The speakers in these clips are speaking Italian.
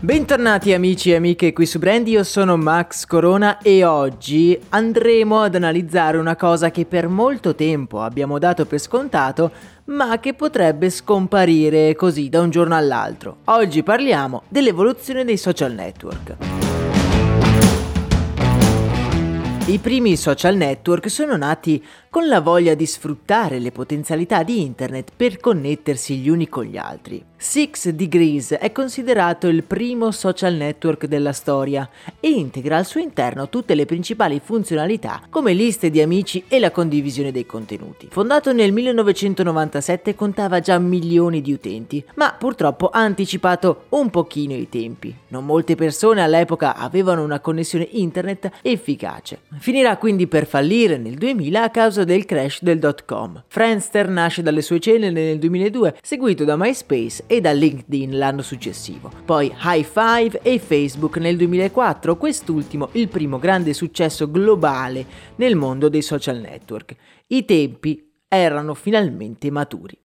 Bentornati amici e amiche qui su Brand, io sono Max Corona e oggi andremo ad analizzare una cosa che per molto tempo abbiamo dato per scontato, ma che potrebbe scomparire così da un giorno all'altro. Oggi parliamo dell'evoluzione dei social network. I primi social network sono nati con la voglia di sfruttare le potenzialità di internet per connettersi gli uni con gli altri. Six Degrees è considerato il primo social network della storia e integra al suo interno tutte le principali funzionalità come liste di amici e la condivisione dei contenuti. Fondato nel 1997 contava già milioni di utenti, ma purtroppo ha anticipato un pochino i tempi. Non molte persone all'epoca avevano una connessione internet efficace. Finirà quindi per fallire nel 2000 a causa del crash del dot com. Friendster nasce dalle sue ceneri nel 2002, seguito da MySpace e da LinkedIn l'anno successivo. Poi High Five e Facebook nel 2004, quest'ultimo il primo grande successo globale nel mondo dei social network. I tempi erano finalmente maturi.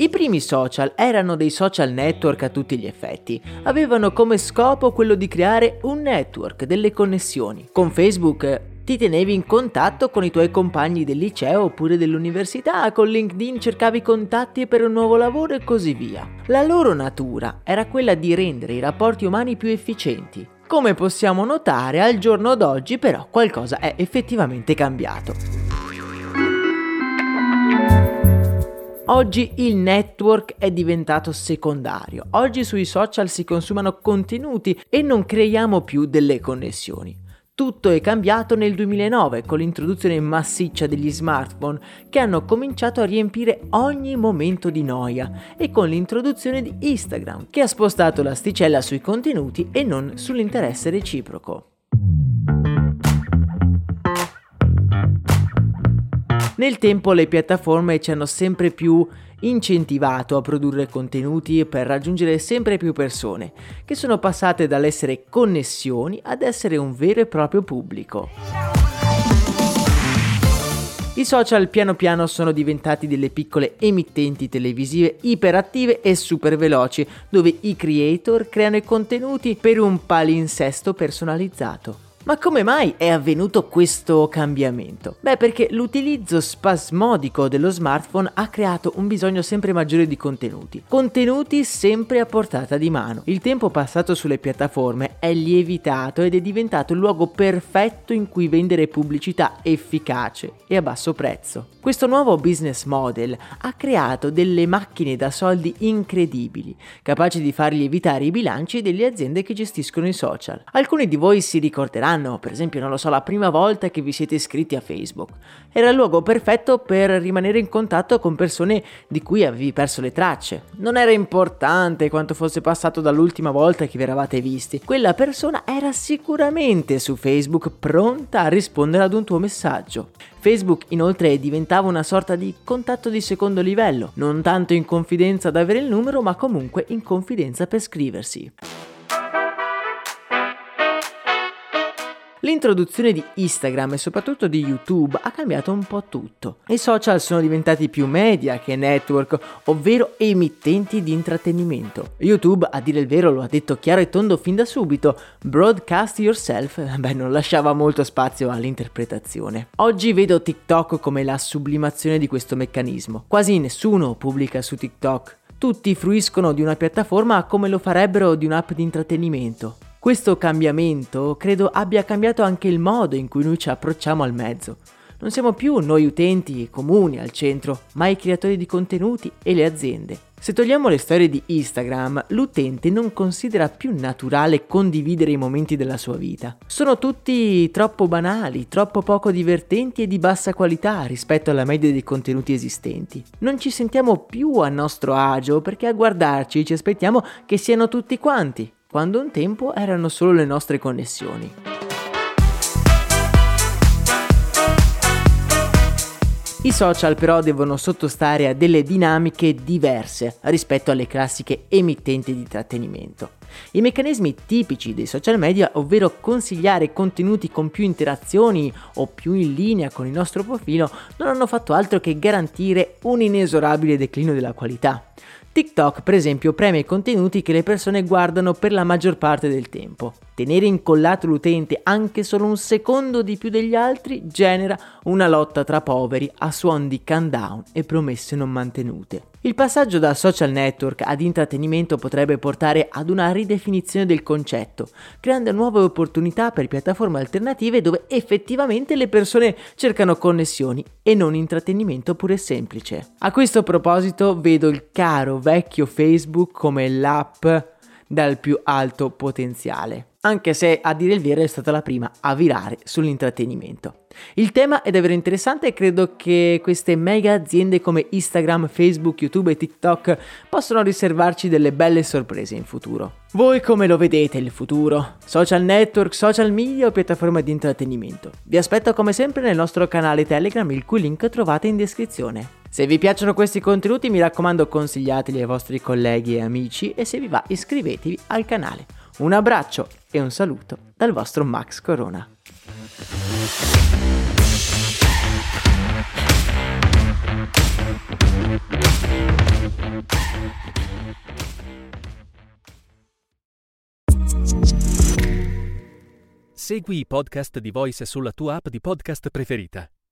I primi social erano dei social network a tutti gli effetti. Avevano come scopo quello di creare un network, delle connessioni. Con Facebook ti tenevi in contatto con i tuoi compagni del liceo oppure dell'università, con LinkedIn cercavi contatti per un nuovo lavoro e così via. La loro natura era quella di rendere i rapporti umani più efficienti. Come possiamo notare, al giorno d'oggi però qualcosa è effettivamente cambiato. Oggi il network è diventato secondario. Oggi sui social si consumano contenuti e non creiamo più delle connessioni. Tutto è cambiato nel 2009 con l'introduzione massiccia degli smartphone che hanno cominciato a riempire ogni momento di noia e con l'introduzione di Instagram che ha spostato l'asticella sui contenuti e non sull'interesse reciproco. Nel tempo le piattaforme ci hanno sempre più incentivato a produrre contenuti per raggiungere sempre più persone, che sono passate dall'essere connessioni ad essere un vero e proprio pubblico. I social piano piano sono diventati delle piccole emittenti televisive iperattive e super veloci, dove i creator creano i contenuti per un palinsesto personalizzato. Ma come mai è avvenuto questo cambiamento? Beh, perché l'utilizzo spasmodico dello smartphone ha creato un bisogno sempre maggiore di contenuti. Contenuti sempre a portata di mano. Il tempo passato sulle piattaforme è lievitato ed è diventato il luogo perfetto in cui vendere pubblicità efficace e a basso prezzo. Questo nuovo business model ha creato delle macchine da soldi incredibili, capaci di far lievitare i bilanci delle aziende che gestiscono i social. Alcuni di voi si ricorderanno anno, per esempio, non lo so, la prima volta che vi siete iscritti a Facebook. Era il luogo perfetto per rimanere in contatto con persone di cui avevi perso le tracce. Non era importante quanto fosse passato dall'ultima volta che vi eravate visti. Quella persona era sicuramente su Facebook pronta a rispondere ad un tuo messaggio. Facebook inoltre diventava una sorta di contatto di secondo livello, non tanto in confidenza ad avere il numero, ma comunque in confidenza per scriversi. L'introduzione di Instagram e soprattutto di YouTube ha cambiato un po' tutto. I social sono diventati più media che network, ovvero emittenti di intrattenimento. YouTube, a dire il vero, lo ha detto chiaro e tondo fin da subito, broadcast yourself, beh, non lasciava molto spazio all'interpretazione. Oggi vedo TikTok come la sublimazione di questo meccanismo. Quasi nessuno pubblica su TikTok. Tutti fruiscono di una piattaforma come lo farebbero di un'app di intrattenimento. Questo cambiamento credo abbia cambiato anche il modo in cui noi ci approcciamo al mezzo. Non siamo più noi utenti comuni al centro, ma i creatori di contenuti e le aziende. Se togliamo le storie di Instagram, l'utente non considera più naturale condividere i momenti della sua vita. Sono tutti troppo banali, troppo poco divertenti e di bassa qualità rispetto alla media dei contenuti esistenti. Non ci sentiamo più a nostro agio perché a guardarci ci aspettiamo che siano tutti quanti, quando un tempo erano solo le nostre connessioni. I social però devono sottostare a delle dinamiche diverse rispetto alle classiche emittenti di intrattenimento. I meccanismi tipici dei social media, ovvero consigliare contenuti con più interazioni o più in linea con il nostro profilo, non hanno fatto altro che garantire un inesorabile declino della qualità. TikTok, per esempio, premia i contenuti che le persone guardano per la maggior parte del tempo. Tenere incollato l'utente anche solo un secondo di più degli altri genera una lotta tra poveri a suon di countdown e promesse non mantenute. Il passaggio da social network ad intrattenimento potrebbe portare ad una ridefinizione del concetto, creando nuove opportunità per piattaforme alternative dove effettivamente le persone cercano connessioni e non intrattenimento pure semplice. A questo proposito vedo il caro vecchio Facebook come l'app dal più alto potenziale anche se a dire il vero è stata la prima a virare sull'intrattenimento. Il tema è davvero interessante e credo che queste mega aziende come Instagram, Facebook, YouTube e TikTok possano riservarci delle belle sorprese in futuro. Voi come lo vedete il futuro? Social network, social media o piattaforme di intrattenimento? Vi aspetto come sempre nel nostro canale Telegram, il cui link trovate in descrizione. Se vi piacciono questi contenuti mi raccomando consigliateli ai vostri colleghi e amici e se vi va iscrivetevi al canale. Un abbraccio e un saluto dal vostro Max Corona. Segui i podcast di Voice sulla tua app di podcast preferita.